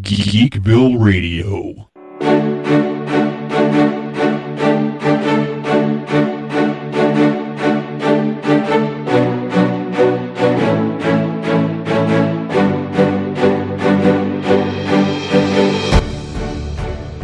Geekville Radio.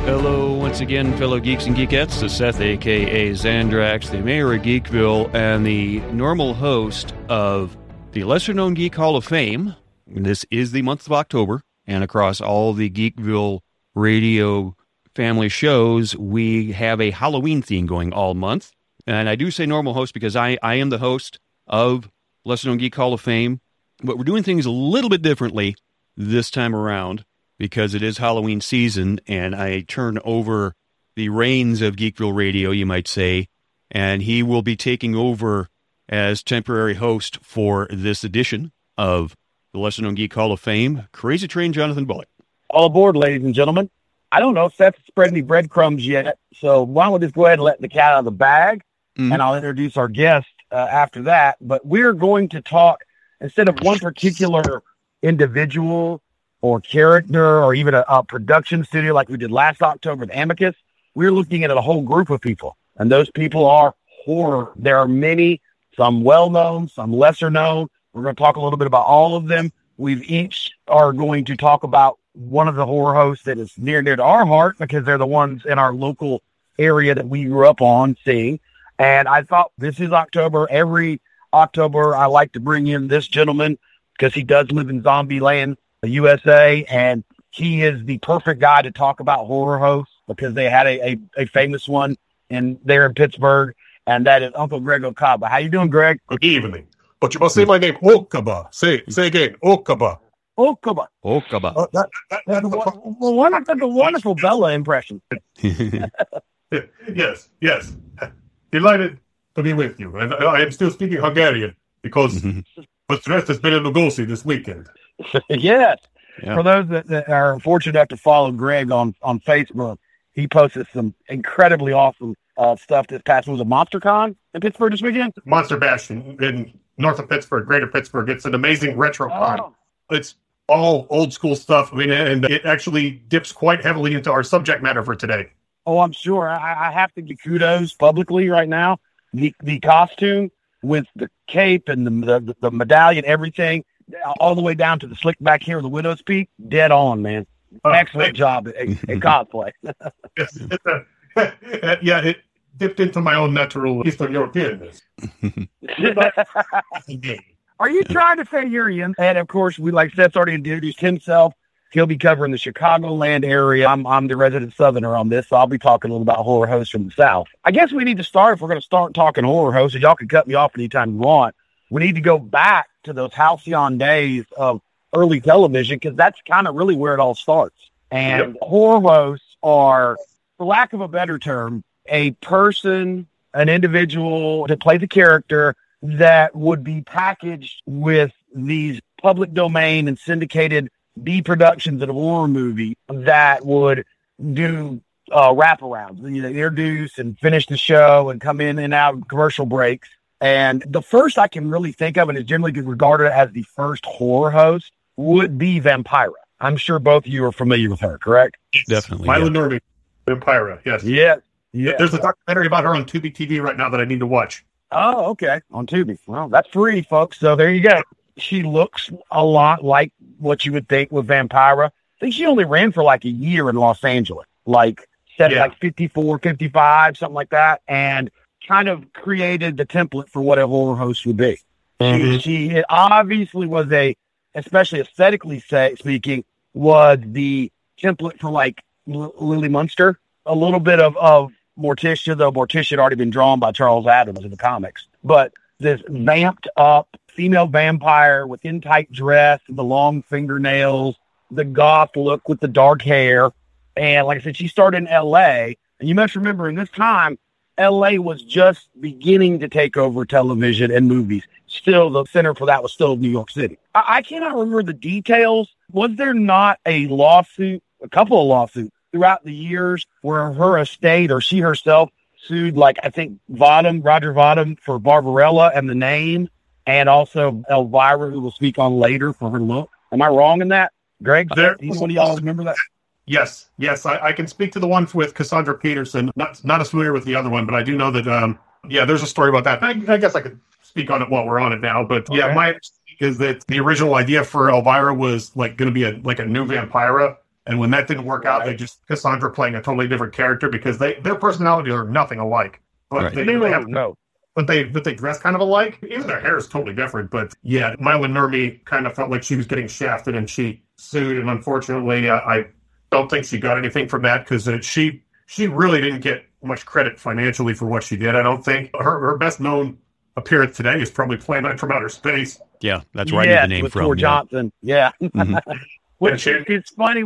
Hello, once again, fellow geeks and geekettes. This is Seth, aka Zandrax, the mayor of Geekville, and the normal host of the Lesser Known Geek Hall of Fame. This is the month of October, and across all the Geekville radio family shows, we have a Halloween theme going all month. And I do say normal host because I, I am the host of Lesser Known Geek Hall of Fame, but we're doing things a little bit differently this time around because it is Halloween season, and I turn over the reins of Geekville Radio, you might say, and he will be taking over as temporary host for this edition of the Lesser Known Geek Hall of Fame. Crazy Train Jonathan Bullock. All aboard, ladies and gentlemen. I don't know if Seth's spread any breadcrumbs yet, so why don't we just go ahead and let the cat out of the bag, Mhm. and I'll introduce our guest uh, after that. But we're going to talk instead of one particular individual or character or even a, a production studio like we did last October with Amicus. We're looking at a whole group of people, and those people are horror. There are many, some well known, some lesser known. We're going to talk a little bit about all of them. We've each are going to talk about one of the horror hosts that is near near to our heart because they're the ones in our local area that we grew up on seeing. And I thought this is October. Every October, I like to bring in this gentleman because he does live in Zombie Land, USA, and he is the perfect guy to talk about horror hosts because they had a, a, a famous one in there in Pittsburgh, and that is Uncle Greg Okaba. How you doing, Greg? Good evening. But you must say my name, Okaba. Say, say again, Okaba. Okaba. Oh, Kaba. Uh, that, that, that, Well, well, why not take a wonderful Bela impression? yes, yes. Delighted to be with you. And I I am still speaking Hungarian because Petres has been in Lugosi this weekend. yes. Yeah. For those that, that are fortunate enough to follow Greg on, on Facebook, he posted some incredibly awesome uh, stuff this past was a MonsterCon in Pittsburgh this weekend. Monster Bash in, in north of Pittsburgh, greater Pittsburgh. It's an amazing retro con. Oh, It's all old school stuff. I mean, and it actually dips quite heavily into our subject matter for today. oh, I'm sure. I, I have to give kudos publicly right now. The the costume with the cape and the the, the medallion, everything, all the way down to the slick back here, the widow's peak, dead on, man. Uh, Excellent job at, at, cosplay. Yes, it's a, yeah, it dipped into my own natural Eastern Europeanness. Are you trying to say you're in? And of course, we like Seth's already introduced himself. He'll be covering the Chicagoland area. I'm I'm the resident Southerner on this, so I'll be talking a little about horror hosts from the South. I guess we need to start if we're going to start talking horror hosts. And y'all can cut me off anytime you want. We need to go back to those halcyon days of early television because that's kind of really where it all starts. And horror hosts are, for lack of a better term, a person, an individual that plays a character that would be packaged with these public domain and syndicated B productions of a horror movie that would do uh, wraparounds, you know, introduce and finish the show and come in and out of commercial breaks. And the first I can really think of, and is generally regarded as the first horror host, would be Vampira. I'm sure both of you are familiar with her, correct? Definitely. Mila yeah. Norby, Vampira, yes. Yes. Yeah. There's a documentary about her on Tubi TV right now that I need to watch. Oh, okay. On Tubi. Well, that's free, folks. So there you go. She looks a lot like what you would think with Vampira. I think she only ran for like a year in Los Angeles, like set at Yeah. like 54, 55, something like that, and kind of created the template for what a horror host would be. She, mm-hmm. she it obviously was a, especially aesthetically say, speaking, was the template for like L- Lily Munster. A little bit of, of Morticia, though Morticia had already been drawn by Charles Addams in the comics. But this vamped up female vampire with tight dress, the long fingernails, the goth look with the dark hair. And like I said, she started in LA. And you must remember in this time, LA was just beginning to take over television and movies. Still, the center for that was still New York City. I, I cannot remember the details. Was there not a lawsuit, a couple of lawsuits throughout the years where her estate or she herself sued, like I think Vadim, Roger Vadim for Barbarella and the name, and also Elvira, who we'll speak on later for her look? Am I wrong in that? Greg, There- one of y'all remember that? Yes, yes, I, I can speak to the one with Cassandra Peterson. Not not as familiar with the other one, but I do know that. Um, yeah, there's a story about that. I, I guess I could speak on it while we're on it now. But yeah, my is that the original idea for Elvira was like going to be a like a new Vampira, and when that didn't work out, they just Cassandra playing a totally different character because they their personalities are nothing alike. But Right. they, No, they have no. but they but they dress kind of alike. Even their hair is totally different. But yeah, Maila Nurmi kind of felt like she was getting shafted, and she sued. And unfortunately, uh, I don't think she got anything from that because uh, she she really didn't get much credit financially for what she did. I don't think her her best known appearance today is probably Plan Nine from Outer Space. Yeah, that's where I Yes, get the name with from. Tor yeah. Johnson. Yeah. Mhm. Which And it's funny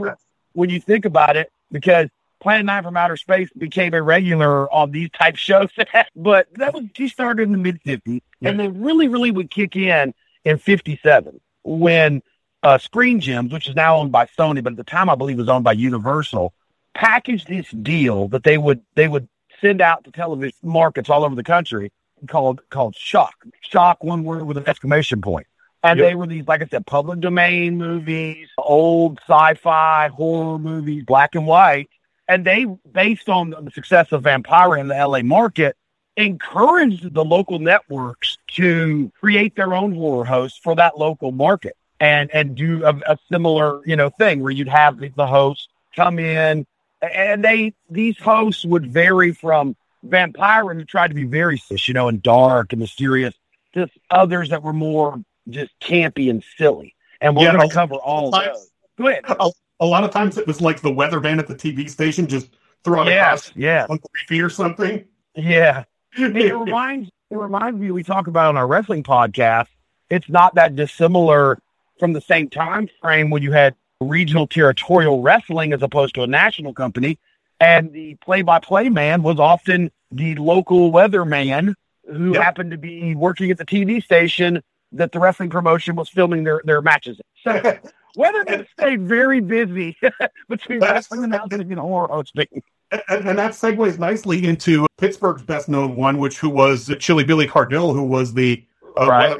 when- you think about it because Plan Nine from Outer Space became a regular on these type shows. but that was she started in the mid fifties and then really, really would kick in in fifty seven when uh, Screen Gems, which is now owned by Sony, but at the time I believe was owned by Universal, packaged this deal that they would they would send out to television markets all over the country called called Shock. Shock, one word with an exclamation point. And Yep. they were these, like I said, public domain movies, old sci-fi horror movies, black and white. And they, based on the success of Vampira in the LA market, encouraged the local networks to create their own horror hosts for that local market and and do a, a similar you know thing where you'd have the, host come in and they these hosts would vary from vampire who tried to be very you know and dark and mysterious to others that were more just campy and silly and we're Yeah, going to cover all of those go ahead A, a lot of times it was like the weather weatherman at the TV station just throwing yes across yes on three feet or something. yeah it reminds it reminds me we talk about on our wrestling podcast. It's not that dissimilar from the same time frame when you had regional territorial wrestling as opposed to a national company, and the play-by-play man was often the local weatherman who Yep. happened to be working at the TV station that the wrestling promotion was filming their, their matches. So weathermen stayed very busy between That's- wrestling announcing and horror hosting. And, and that segues nicely into Pittsburgh's best known one, which who was Chilly Billy Cardille, who was the uh, Right.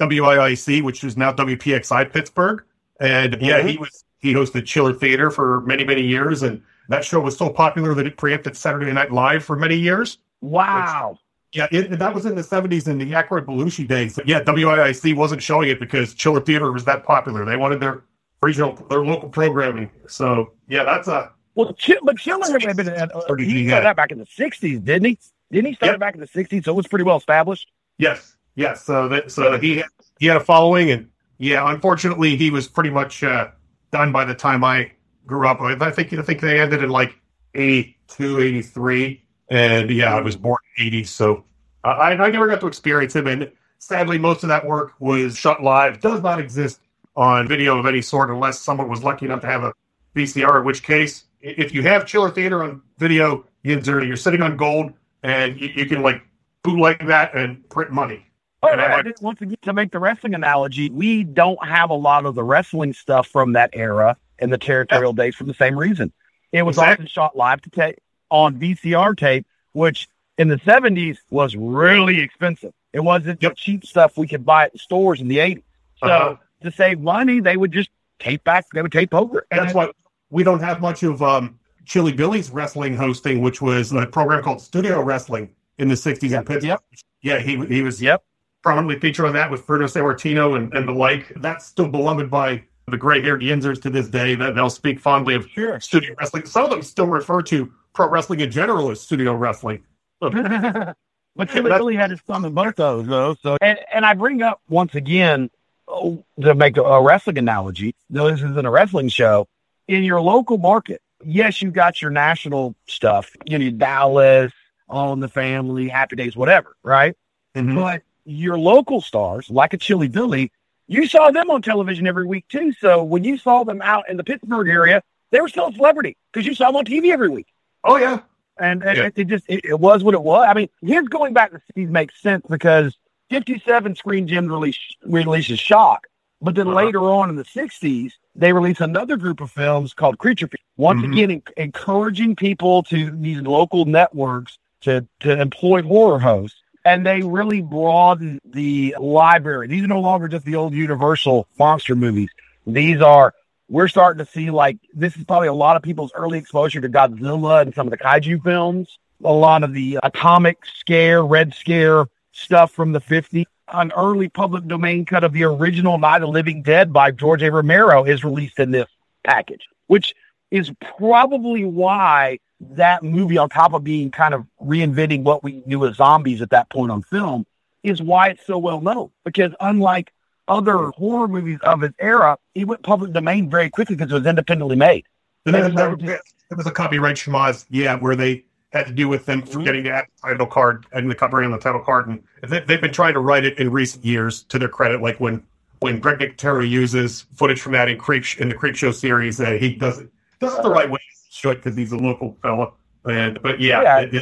WIIC, which is now WPXI Pittsburgh. And yeah, Mhm. he was he hosted Chiller Theater for many many years, and that show was so popular that it preempted Saturday Night Live for many years. Wow. Yeah, it, that was in the seventies in the Aykroyd Belushi days. Yeah, WIIC wasn't showing it because Chiller Theater was that popular. They wanted their regional, their local programming. So yeah, that's a Well, but Chiller had been at, uh, he started out back in the '60s, didn't he? Didn't he start Yep. back in the '60s? So it was pretty well established. Yes, yes. So that so he he had a following, and yeah, unfortunately, he was pretty much uh, done by the time I grew up. I think I think they ended in like 82, 83. And yeah, I was born in '80s, so I, I never got to experience him. And sadly, most of that work was shot live. Does not exist on video of any sort unless someone was lucky enough to have a VCR. In which case, if you have Chiller Theater on video, you're you're sitting on gold, and you, you can like bootleg that and print money. Oh, And I right. like- once again, to make the wrestling analogy, we don't have a lot of the wrestling stuff from that era in the territorial days for the same reason. It was Exactly. often shot live to tape on VCR tape, which in the '70s was really expensive. It wasn't the cheap stuff we could buy at the stores in the '80s. So Uh-huh. to save money, they would just tape back. They would tape over. And that's why we don't have much of um, Chilly Billy's wrestling hosting, which was a program called Studio Wrestling in the 60s in Pittsburgh. Yep. Yeah, he, he was Yep. prominently featured on that with Bruno Sammartino and, and the like. That's still beloved by the gray haired Yinzers to this day. That they'll speak fondly of Sure. studio wrestling. Some of them still refer to pro wrestling in general as studio wrestling. but Chili That's- Billy had his thumb in both those, though. So, and, and I bring up once again oh, to make a, a wrestling analogy. Though this isn't a wrestling show, in your local market, yes, you got your national stuff. You know, Dallas, All in the Family, Happy Days, whatever, right? Mm-hmm. But your local stars, like a Chilly Billy, you saw them on television every week too. So when you saw them out in the Pittsburgh area, they were still a celebrity because you saw them on TV every week. Oh, yeah. And, and Yeah. it, it just it, it was what it was. I mean, his going back to the 60s makes sense because 57 Screen Gems release, releases Shock, but then Uh-huh. later on in the 60s, they release another group of films called Creature Feature. Once Mhm. again, en- encouraging people to these local networks to, to employ horror hosts. And they really broaden the library. These are no longer just the old Universal monster movies. These are we're starting to see like this is probably a lot of people's early exposure to Godzilla and some of the kaiju films, a lot of the atomic scare, red scare stuff from the 50s. An early public domain cut of the original Night of Living Dead by George A. Romero is released in this package, which is probably why that movie, on top of being kind of reinventing what we knew as zombies at that point on film, is why it's so well known. Because unlike other horror movies of his era, it went public domain very quickly because it was independently made. And there, there, there was a copyright schmoz, yeah, where they had to do with them Mhm. getting the title card and the copyright on the title card, and they, they've been trying to write it in recent years. To their credit, like when when Greg Nicotero uses footage from that in Creek in the Creepshow series, uh, he does it does it the right way, should because he's a local fella. And but yeah, Yeah. It,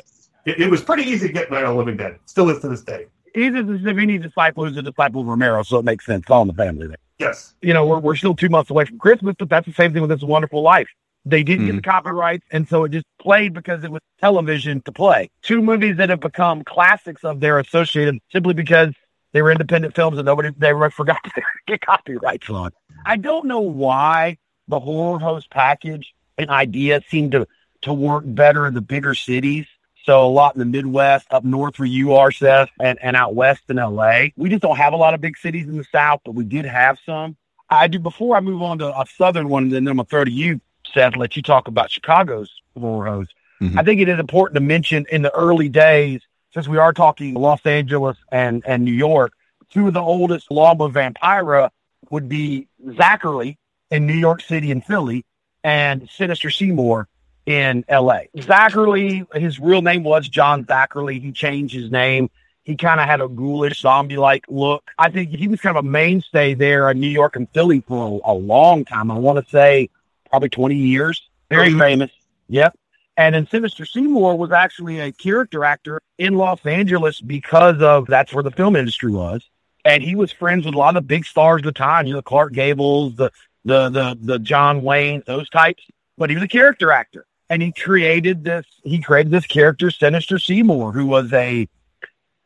it, it was pretty easy to get Night of the Living Dead. Still is to this day. He's a Savini disciple who's a disciple of Romero, so it makes sense. All in the family there. Yes. You know, we're, we're still two months away from Christmas, but that's the same thing with This Wonderful Life. They didn't get the mm-hmm. copyrights, and so it just played because it was television to play. Two movies that have become classics of their associated simply because they were independent films and nobody they forgot to get copyrights on. I don't know why the horror host package and idea seemed to to work better in the bigger cities. So a lot in the Midwest, up north where you are, Seth, and, and out west in LA. We just don't have a lot of big cities in the South, but we did have some. I do before I move on to a southern one, and then I'm gonna throw to you, Seth, let you talk about Chicago's horror host. Mhm. I think it is important to mention in the early days, since we are talking Los Angeles and, and New York, two of the oldest Loma Vampira would be Zacherley in New York City and Philly and Sinister Seymour in LA. Zacherley, his real name was John Thackerly. He changed his name. He kind of had a ghoulish zombie like look. I think he was kind of a mainstay there in New York and Philly for a, a long time. I want to say probably 20 years. Very Mhm. famous. Yep. And then Sinister Seymour was actually a character actor in Los Angeles because of that's where the film industry was. And he was friends with a lot of the big stars of the time, you know, Clark Gables, the the the the John Wayne, those types. But he was a character actor. And he created this he created this character, Sinister Seymour, who was a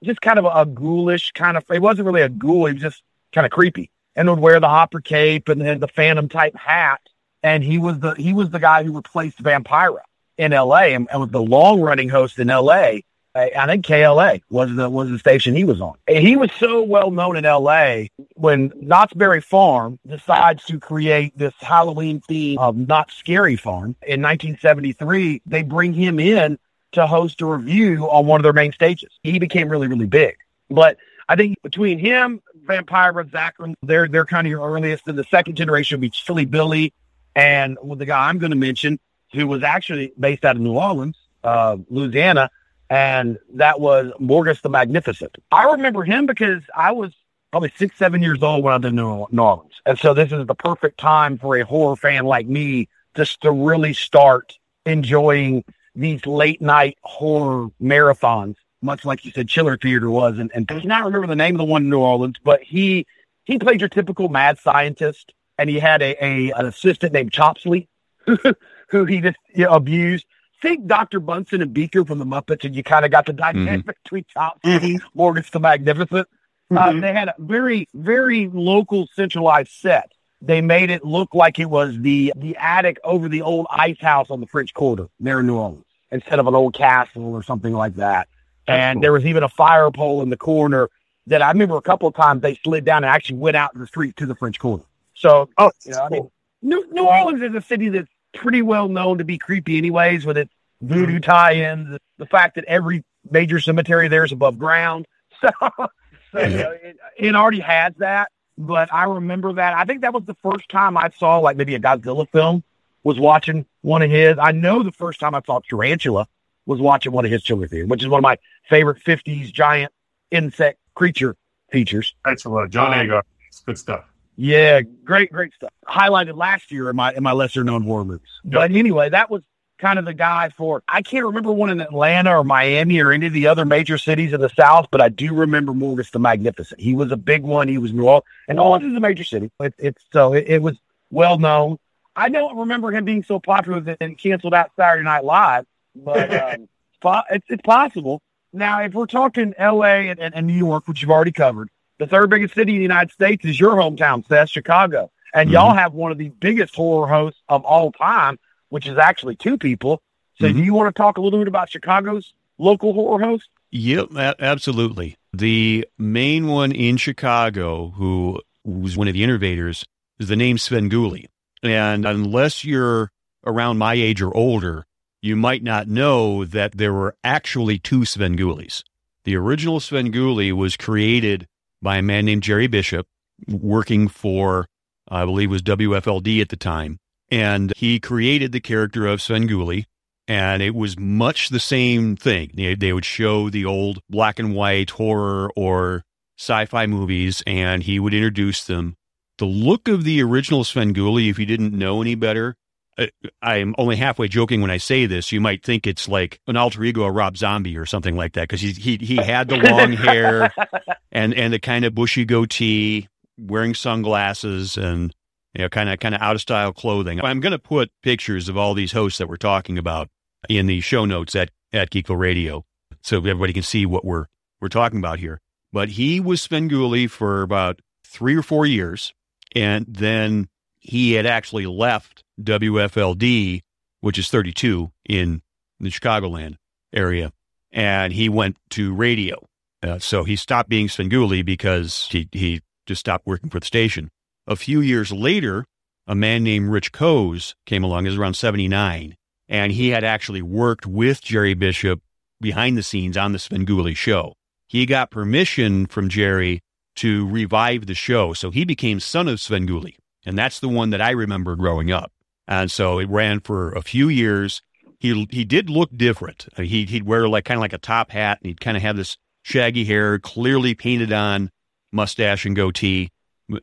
just kind of a, ghoulish kind of he wasn't really a ghoul, he was just kind of creepy. And would wear the hopper cape and then the phantom type hat. And he was the he was the guy who replaced Vampira in LA and, and was the long running host in LA. I, think KLA was the was the station he was on. And he was so well known in LA when Knott's Berry Farm decides to create this Halloween theme of Knott's Scary Farm in 1973, they bring him in to host a review on one of their main stages. He became really, really big. But I think between him, Vampira, Zacherley, they're they're kind of your earliest. And the second generation would be Chilly Billy, and the guy I'm going to mention, who was actually based out of New Orleans, uh, Louisiana, and that was Morgus the Magnificent. I remember him because I was probably six, seven years old when I did New Orleans, and so this is the perfect time for a horror fan like me just to really start enjoying these late night horror marathons, much like you said Chiller Theater was. And, and I cannot remember the name of the one in New Orleans, but he he played your typical mad scientist, and he had a, a an assistant named Chopsley, who he just you know, abused. Think Dr. Bunsen and Beaker from the Muppets, and you kind of got the dynamic between Chopsley, Morgus the Magnificent. Uh, Mhm. they had a very, very local centralized set. They made it look like it was the the attic over the old ice house on the French Quarter there in New Orleans, instead of an old castle or something like that. That's and cool. there was even a fire pole in the corner that I remember a couple of times they slid down and actually went out in the street to the French Quarter. So Oh, you know, I mean, New, New Orleans is a city that's pretty well known to be creepy, anyways, with its voodoo tie-ins, the, the fact that every major cemetery there is above ground. So, so you know, it, it already has that. But I remember that. I think that was the first time I saw like maybe a Godzilla film. Was watching one of his. I know the first time I saw Tarantula was watching one of his Chiller Theater, which is one of my favorite '50s giant insect creature features. That's a lot. John Um, Agar. It's good stuff. Yeah, great, great stuff. Highlighted last year in my in my lesser known horror movies. But anyway, that was kind of the guy for I can't remember one in Atlanta or Miami or any of the other major cities in the South, but I do remember Morgus the Magnificent. He was a big one. He was New Orleans, and New is a major city. It, it's so it, it was well known. I don't remember him being so popular that it canceled out Saturday Night Live, but um, it's, it's possible. Now, if we're talking L.A. and, and, and New York, which you've already covered, the third biggest city in the United States is your hometown, Seth, Chicago. And y'all have one of the biggest horror hosts of all time, which is actually two people. So Mhm. do you want to talk a little bit about Chicago's local horror host? Yep, absolutely. The main one in Chicago, who was one of the innovators, is the name Svengoolie. And unless you're around my age or older, you might not know that there were actually two Svengoolies. The original Svengoolie was created by a man named Jerry Bishop, working for, I believe, was WFLD at the time. And he created the character of Svengoolie, and it was much the same thing. They, they would show the old black and white horror or sci-fi movies, and he would introduce them. The look of the original Svengoolie, if you didn't know any better, Uh, I'm only halfway joking when I say this. You might think it's like an alter ego of Rob Zombie or something like that because he, he he had the long hair and and the kind of bushy goatee, wearing sunglasses, and you know, kind of kind of out of style clothing. I'm going to put pictures of all these hosts that we're talking about in the show notes at at Geekville Radio, so everybody can see what we're we're talking about here. But he was Svengoolie for about three or four years, and then he had actually left WFLD, which is 32 in the Chicagoland area, and he went to radio. Uh, so he stopped being Svengoolie because he, he just stopped working for the station. A few years later, a man named Rich Koz came along. Was around 79. And he had actually worked with Jerry Bishop behind the scenes on the Svengoolie show. He got permission from Jerry to revive the show. So he became son of Svengoolie. And that's the one that I remember growing up. And so it ran for a few years. He he did look different. Uh, He he'd wear like kind of like a top hat, and he'd kind of have this shaggy hair, clearly painted on mustache and goatee,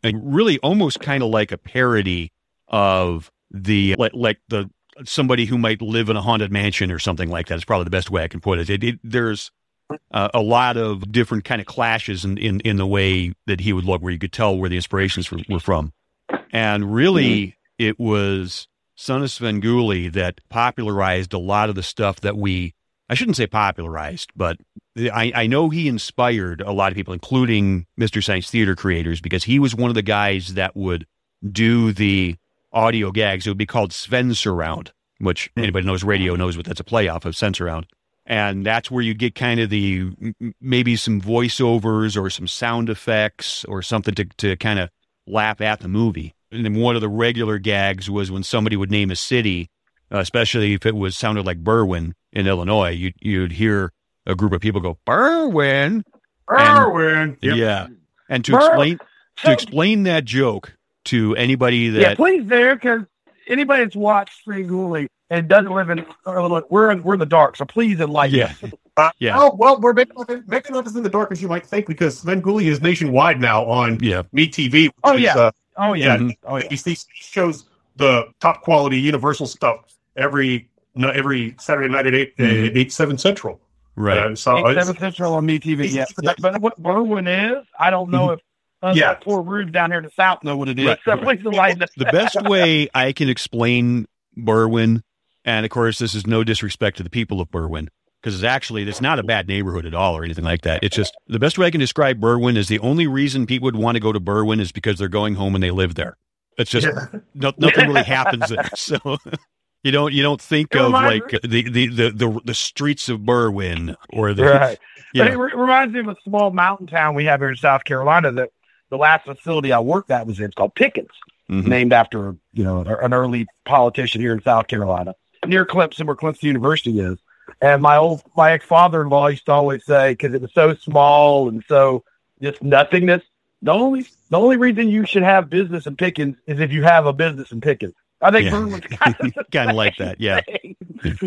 and really almost kind of like a parody of the like like the somebody who might live in a haunted mansion or something like that. It's probably the best way I can put it. it, it there's uh, a lot of different kind of clashes in, in in the way that he would look, where you could tell where the inspirations were, were from, and really it was Son of Svengoolie that popularized a lot of the stuff that we. I shouldn't say popularized, but I, I know he inspired a lot of people, including Mystery Science Theater creators, because he was one of the guys that would do the audio gags. It would be called Sven Surround, which anybody knows radio knows what that's a play off of Sven Surround. And that's where you get kind of the maybe some voiceovers or some sound effects or something to, to kind of laugh at the movie. And one of the regular gags was when somebody would name a city, uh, especially if it was sounded like Berwyn in Illinois, you'd, you'd hear a group of people go, Berwyn. Erwin. Yep. Yeah. And to Bur- explain to explain that joke to anybody that yeah, please there because anybody that's watched Svengoolie and doesn't live in or we're in, we're in the dark, so please enlighten Yeah. us. Uh, Yeah. Oh, well, we're making nothing, making nothing in the dark as you might think because Svengoolie is nationwide now on yeah Me TV. which Oh, is, yeah. uh, Oh yeah, Mhm. oh yeah. he he shows the top quality Universal stuff every no, every Saturday night at 8 Mhm. uh, eight seven central. right Uh, so Eight it's- seven central on Me TV. Yeah, Yeah. but what Berwyn is, I don't know if us Yeah. poor rubes down here in the south know what it is. Right. So please enlighten the best way I can explain Berwyn, and of course this is no disrespect to the people of Berwyn, because it's actually it's not a bad neighborhood at all or anything like that. It's just the best way I can describe Berwyn is the only reason people would want to go to Berwyn is because they're going home and they live there. It's just Yeah. no, nothing really happens there. So you don't you don't think It of like the, the, the, the, the streets of Berwyn or the Right. But yeah it re- reminds me of a small mountain town we have here in South Carolina that the last facility I worked at was in. It's called Pickens, Mhm. named after you know an early politician here in South Carolina, near Clemson, where Clemson University is. And my old my ex father in law used to always say because it was so small and so just nothingness. The only the only reason you should have business in Pickens is if you have a business in Pickens. I think Yeah. Kind of kind of like that. Yeah.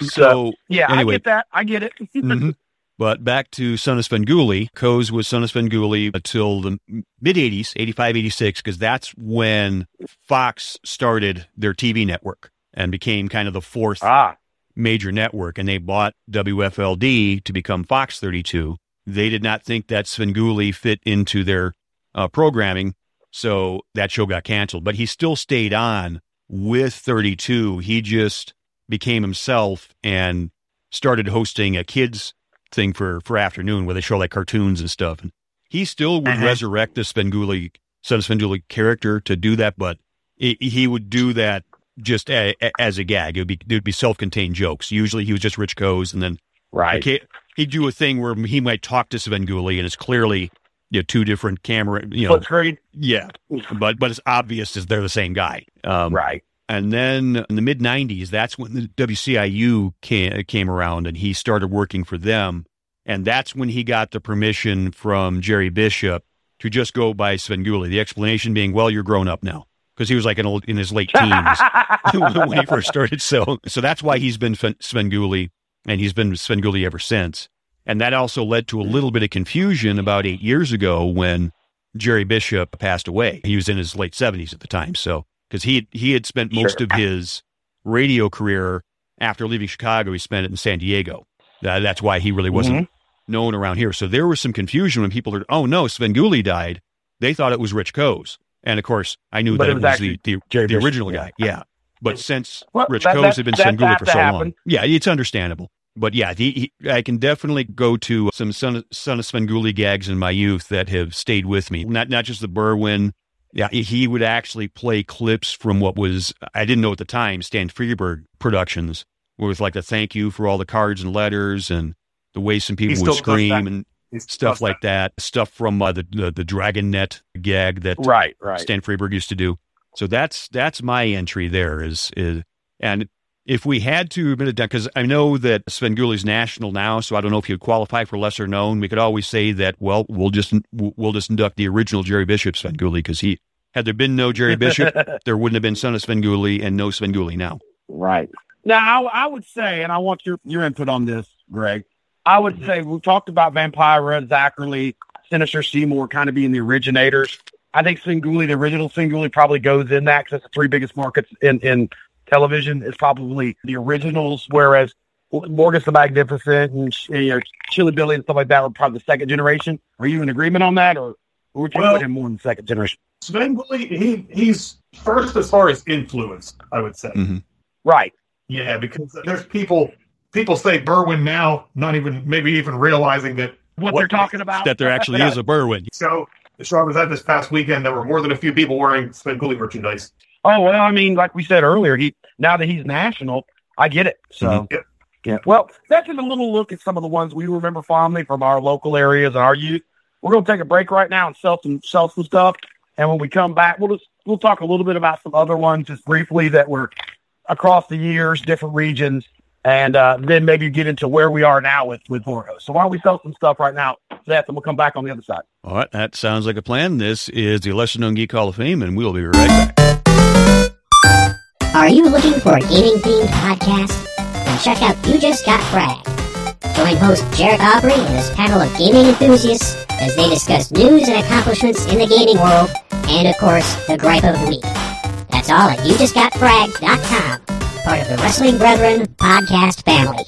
so So yeah, anyway. I get that. I get it. Mhm. But back to Son of Svengoolie. Koz was Son of Svengoolie until the mid 80s, 85, 86, because that's when Fox started their TV network and became kind of the fourth ah, major network. And they bought WFLD to become Fox 32. They did not think that Svengoolie fit into their uh, programming. So that show got canceled. But he still stayed on with 32. He just became himself and started hosting a kids thing for for afternoon where they show like cartoons and stuff. And he still would Uh-huh. resurrect the Svengoolie of Svengoolie character to do that, but he, he would do that just a, a, as a gag. It would be it would be self contained jokes. Usually, he was just Rich Koz, and then Right. he'd do a thing where he might talk to Svengoolie, and it's clearly you know, two different camera. You know, yeah, but but it's obvious as they're the same guy. Um, Right. and then in the mid 90s, that's when the WCIU came, came around and he started working for them. And that's when he got the permission from Jerry Bishop to just go by Svengoolie. The explanation being, well, you're grown up now. Because he was like in, old- in his late teens when he first started. So, so that's why he's been Sven- Svengoolie and he's been Sven Svengoolie ever since. And that also led to a little bit of confusion about eight years ago when Jerry Bishop passed away. He was in his late 70s at the time. So, because he he had spent most Sure. of his radio career after leaving Chicago, he spent it in San Diego. That, that's why he really wasn't Mm-hmm. known around here. So there was some confusion when people heard, "Oh no, Sven Svengoolie died." They thought it was Rich Koz, and of course, I knew But that it it was was, the the, Jerry the original guy. Yeah, but since Well, Rich that- had been Svengoolie for so long, yeah, it's understandable. But yeah, he, he, I can definitely go to some son of, son of Svengoolie gags in my youth that have stayed with me. Not not just the Berwyn. Yeah, he- would actually play clips from what was I didn't know at the time Stan Freberg productions with like the thank you for all the cards and letters and the way some people would scream and He's stuff like that. Stuff from uh, the, the the Dragnet gag that Right. Right. Stan Freberg used to do. So that's that's my entry there is is and if we had to admit it because I know that Svengoolie's national now, so I don't know if he'd qualify for lesser known. We could always say that well we'll just we'll just induct the original Jerry Bishop Svengoolie because he had there been no Jerry Bishop, there wouldn't have been Son of Svengoolie and no Svengoolie now. Right. Now, I, I would say, and I want your, your input on this, Greg. I would say we talked about Vampira, Zacherley, Sinister Seymour kind of being the originators. I think Svengoolie, the original Svengoolie, probably goes in that because it's the three biggest markets in, in television. Is probably the originals, whereas Morgus the Magnificent and you know, Chilly Billy and stuff like that were probably the second generation. Are you in agreement on that, or would you Well- put him more in the second generation? Sven Willie, he he's first as far as influence, I would say. Mhm. Right. Yeah, because there's people people say Berwyn now, not even maybe even realizing that. What, What- they're talking about. That there actually is a Berwyn. So the show I was at this past weekend, there were more than a few people wearing Svengoolie merchandise. Oh well, I mean, like we said earlier, he now that he's national, I get it. So Mhm. Yep. yeah. Well, that's just a little look at some of the ones we remember fondly from our local areas and our youth. We're gonna take a break right now and sell some sell some stuff, and when we come back, we'll just we'll talk a little bit about some other ones just briefly that were across the years, different regions, and uh, then maybe get into where we are now with with Horho. So why don't we sell some stuff right now, Seth, and we'll come back on the other side. All right, that sounds like a plan. This is the Lesser Known Geek Hall of Fame, and we'll be right back. Are you looking for a gaming themed podcast? Then check out You Just Got Fragged. Join host Jarek Aubrey and his panel of gaming enthusiasts as they discuss news and accomplishments in the gaming world, and of course, the gripe of the week. That's all at YouJustGotFragged.com, part of the Wrestling Brethren podcast family.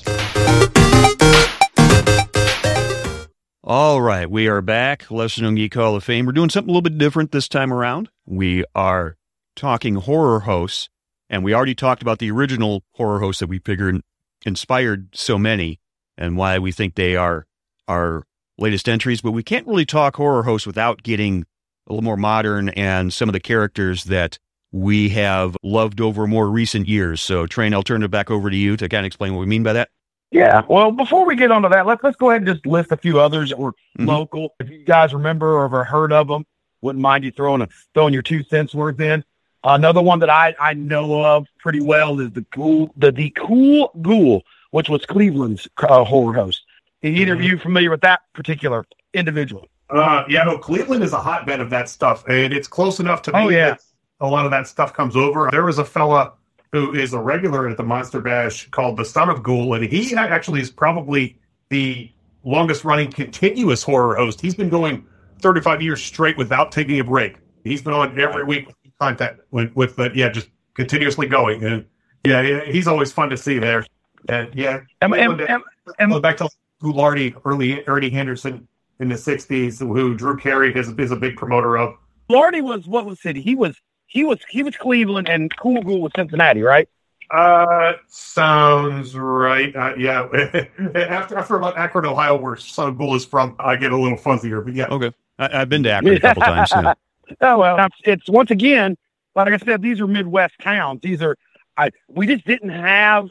All right, we are back. Lesser Known Geek Hall of Fame. We're doing something a little bit different this time around. We are talking horror hosts, and we already talked about the original horror hosts that we figured inspired so many, and why we think they are our latest entries. But we can't really talk horror hosts without getting a little more modern and some of the characters that we have loved over more recent years. So, Train, I'll turn it back over to you to kind of explain what we mean by that. Yeah. Well, before we get onto that, let's let's go ahead and just list a few others that were Mhm. local. If you guys remember or ever heard of them, wouldn't mind you throwing a throwing your two cents worth in. Another one that I I know of pretty well is the cool the the cool ghoul, which was Cleveland's uh, horror host. Is either of you familiar with that particular individual? Uh, yeah, no, Cleveland is a hotbed of that stuff, and it's close enough to Oh, me yeah. A lot of that stuff comes over. There was a fella who is a regular at the Monster Bash called the Son of Ghoul, and he actually is probably the longest running continuous horror host. He's been going 35 years straight without taking a break. He's been on every week with content with, with the, yeah, just continuously going. And yeah, he's always fun to see there. And yeah, Am, am, am, am- back to Ghoulardi, early Ernie Anderson in the '60s, who Drew Carey is, is a big promoter of. Lordy was what was city? He was he was he was Cleveland and Cool Ghoul was Cincinnati, right? Uh, sounds right. Uh, yeah. after after about Akron, Ohio, where Son of Ghoul is from, I get a little fuzzier. But yeah, Okay. I, I've been to Akron a couple times. Yeah. Oh well, it's, it's once again, like I said, these are Midwest towns. These are, I we just didn't have.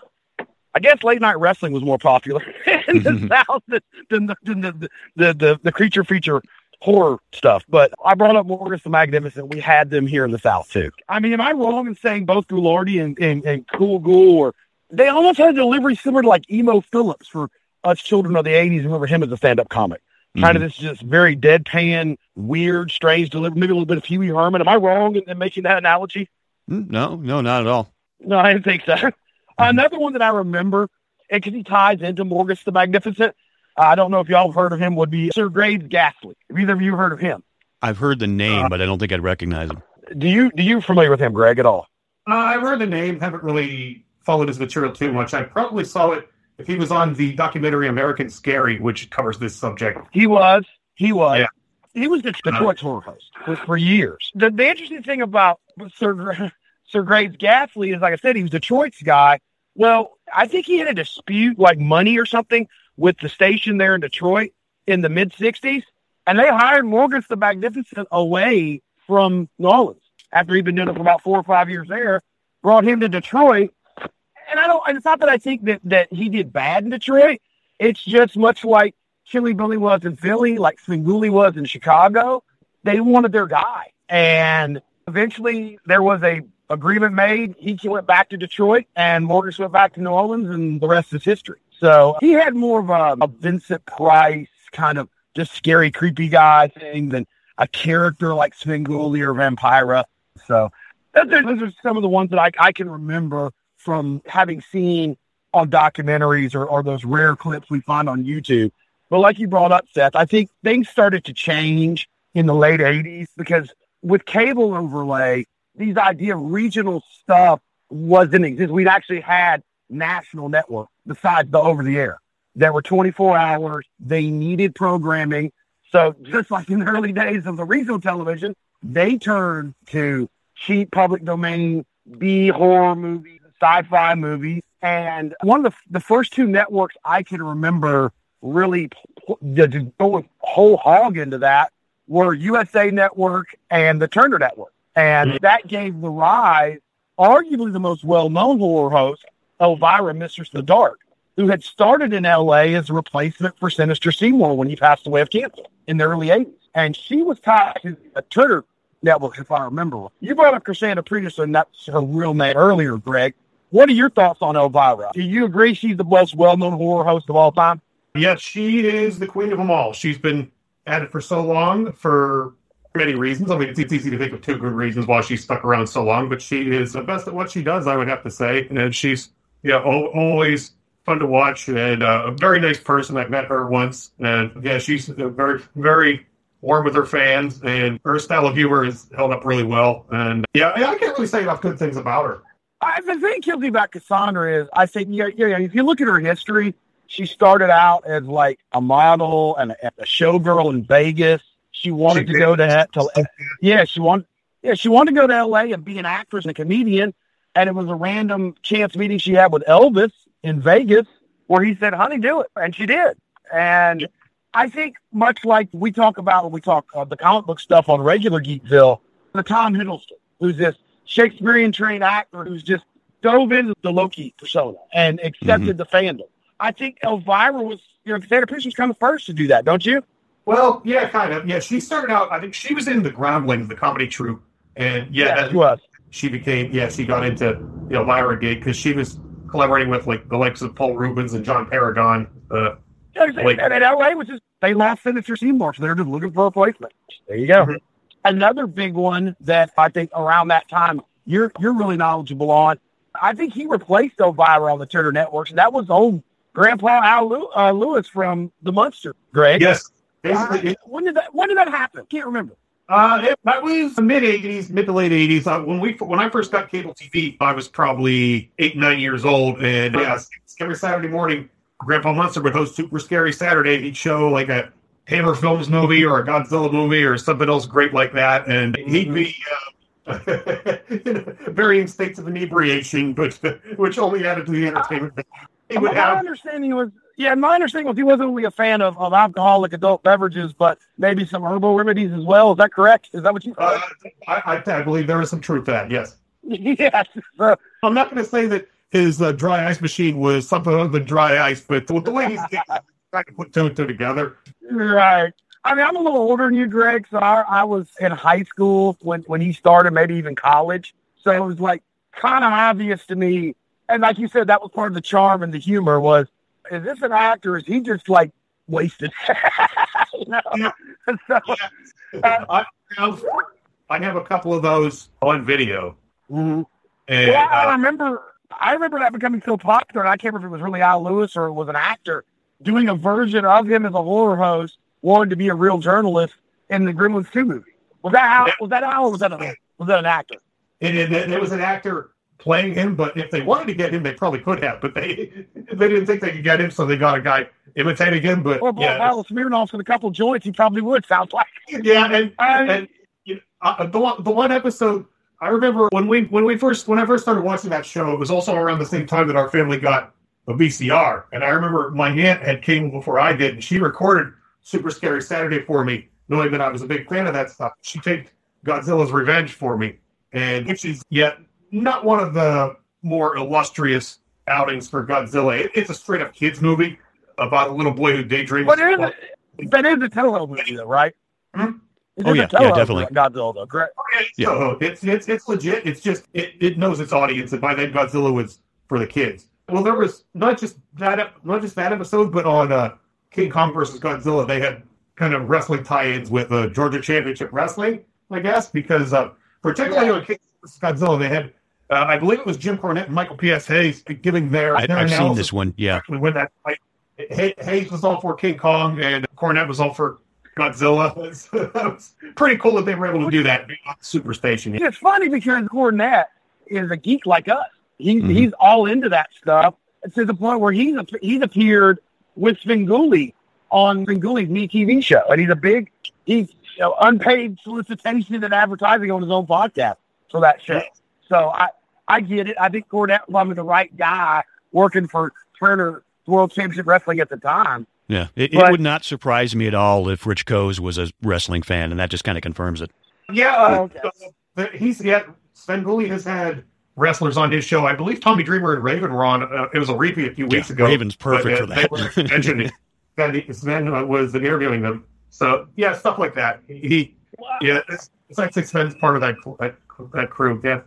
I guess late night wrestling was more popular in the South than, than, the, than the, the, the the creature feature horror stuff. But I brought up Morgus the Magnificent. We had them here in the South too. I mean, am I wrong in saying both Ghoulardi and, and, and Cool Ghoul or they almost had a delivery similar to like Emo Phillips for us children of the 80s. Remember him as a stand up comic. Kind of this just very deadpan, weird, strange delivery, maybe a little bit of Wee Herman. Am I wrong in, in making that analogy? Mm, No, no, not at all. No, I didn't think so. Another one that I remember, and because he ties into Morgus the Magnificent, I don't know if y'all have heard of him, would be Sir Graves Ghastly. Have either of you heard of him? I've heard the name, but I don't think I'd recognize him. Do you do you familiar with him, Greg, at all? Uh, I've heard the name, haven't really followed his material too much. I probably saw it if he was on the documentary American Scary, which covers this subject. He was. He was. Yeah. He was the Detroit horror host for, for years. The, the interesting thing about Sir Gra- Sir Graves Ghastly is, like I said, he was Detroit's guy. Well, I think he had a dispute, like money or something, with the station there in Detroit in the mid '60s, and they hired Morgus the Magnificent away from New Orleans after he'd been doing it for about four or five years there. Brought him to Detroit, and I don't. And it's not that I think that that he did bad in Detroit. It's just much like Chilly Billy was in Philly, like Svengoolie was in Chicago. They wanted their guy, and eventually there was a agreement made. He went back to Detroit, and Morgus went back to New Orleans, and the rest is history. So he had more of a, a Vincent Price kind of just scary, creepy guy thing than a character like Svengoolie or Vampira. So those are, those are some of the ones that I, I can remember from having seen on documentaries or, or those rare clips we find on YouTube. But like you brought up, Seth, I think things started to change in the late 80s because with cable overlay, these idea of regional stuff wasn't exist. We'd actually had national network besides the over the air. There were 24 hours. They needed programming. So just like in the early days of the regional television, they turned to cheap public domain B horror movies, sci-fi movies. And one of the, the first two networks I can remember really p- to to go with whole hog into that were USA Network and the Turner Network. And mm-hmm. that gave the rise, arguably the most well-known horror host, Elvira Mistress of the Dark, who had started in LA as a replacement for Sinister Seymour when he passed away of cancer in the early 80s. And she was tied to a Twitter network, if I remember. You brought up Cassandra Peterson, that's her real name earlier, Greg. What are your thoughts on Elvira? Do you agree she's the most well-known horror host of all time? Yes, she is the queen of them all. She's been at it for so long for many reasons. I mean, it's, it's easy to think of two good reasons why she's stuck around so long, but she is the best at what she does, I would have to say. And she's, yeah, al- always fun to watch and uh, a very nice person. I've met her once. And yeah, she's very, very warm with her fans and her style of humor is held up really well. And yeah, I I can't really say enough good things about her. I, the thing kills me about Cassandra is I think, yeah, yeah, if you look at her history, she started out as like a model and a, a showgirl in Vegas. She wanted She to go to, to yeah, she wanted yeah, she wanted to go to LA and be an actress and a comedian. And it was a random chance meeting she had with Elvis in Vegas where he said, honey, do it. And she did. And I think much like we talk about when we talk uh, the comic book stuff on regular Geekville, the Tom Hiddleston, who's this Shakespearean trained actor who's just dove into the Loki persona and accepted the fandom. I think Elvira was, you know, Cassandra Peterson was kind of first to do that, don't you? Well, yeah, kind of. Yeah, she started out, I think she was in the Groundlings, the comedy troupe. And yeah, that- she was. She became yeah she got into the Elvira gig because she was collaborating with like the likes of Paul Reubens and John Paragon. Uh, Yeah, Like- and, and LA was just they lost Sinister Seymour, so they're just looking for a replacement. There you go. Mhm. Another big one that I think around that time you're you're really knowledgeable on. I think he replaced Elvira on the Turner networks, and that was old Grandpa Al Lew- uh, Lewis from the Munster. Greg, yes, Uh, basically. it- when did that when did that happen? Can't remember. Uh, it, that was mid '80s, mid to late '80s. Uh, when we when I first got cable TV, I was probably eight nine years old, and yeah, every Saturday morning, Grandpa Munster would host Super Scary Saturday. He'd show like a Hammer Films movie or a Godzilla movie or something else great like that, and he'd be. Uh, in varying states of inebriation, but which only added to the entertainment. He would My have understanding was Yeah, my understanding was he wasn't only a fan of, of alcoholic adult beverages, but maybe some herbal remedies as well. Is that correct? Is that what you said? Uh, I, I, I believe there is some truth to that. Yes. yes. Uh, I'm not going to say that his uh, dry ice machine was something other than dry ice, but the, the way he's trying to put two and two together. right. I mean, I'm a little older than you, Greg. So I, I was in high school when, when he started, maybe even college. So it was like kind of obvious to me. And like you said, that was part of the charm and the humor was, is this an actor? Is he just like wasted? you know? Yeah. So, Uh, I, have, I have a couple of those on video. mhm. And, Well, I uh, remember, I remember that becoming so popular, and I can't remember if it was really Al Lewis or it was an actor doing a version of him as a horror host, wanting to be a real journalist in the Gremlins two movie. Was that Al? Was that Al? Or was that a, was that an actor? and, there was an actor playing him, but if they wanted to get him, they probably could have, but they they didn't think they could get him, so they got a guy imitating him. But Or yeah. Al Smirnoff with a couple joints, he probably would. Sounds like. yeah, and I, and you know, uh, the one the one episode I remember when we when we first when I first started watching that show, it was also around the same time that our family got a VCR, and I remember my aunt had came before I did, and she recorded Super Scary Saturday for me, knowing that I was a big fan of that stuff. She taped Godzilla's Revenge for me, and which is yet not one of the more illustrious outings for Godzilla. It, it's a straight up kids movie about a little boy who daydreams. but it is, that is a Toho movie, though, right? Hmm? It Oh, yeah, yeah, definitely. Godzilla, though, correct? Yeah. So it's it's it's legit. It's just it, it knows its audience, and by then Godzilla was for the kids. Well, there was not just that not just that episode, but on uh, King Kong versus Godzilla, they had kind of wrestling tie-ins with uh, Georgia Championship Wrestling, I guess, because uh, particularly on King Kong versus Godzilla, they had uh, I believe it was Jim Cornette and Michael P.S. Hayes giving their. I, their I've seen this one. Yeah. actually win that fight. Hayes was all for King Kong, and Cornette was all for Godzilla. that was pretty cool that they were able to do that on Superstation. It's funny because Cornette is a geek like us. He, Mhm. He's all into that stuff to the point where he's he's appeared with Svengoolie on Svengoolie's Me TV show, and he's a big he's you know, unpaid solicitation and advertising on his own podcast for that show. So I I get it. I think Cornette was probably the right guy working for Turner World Championship Wrestling at the time. Yeah. It, it would not surprise me at all if Rich Koz was a wrestling fan, and that just kind of confirms it. Yeah, uh, Oh, okay. uh, he's yeah. Svengoolie has had wrestlers on his show. I believe Tommy Dreamer and Raven were on. Uh, it was a repeat a few weeks Yeah, ago. Raven's perfect but, uh, for that. They were mentioning that Sven uh, was interviewing them. So yeah, stuff like that. He yeah, it's, it's like Sven's part of that that, that crew. Yeah.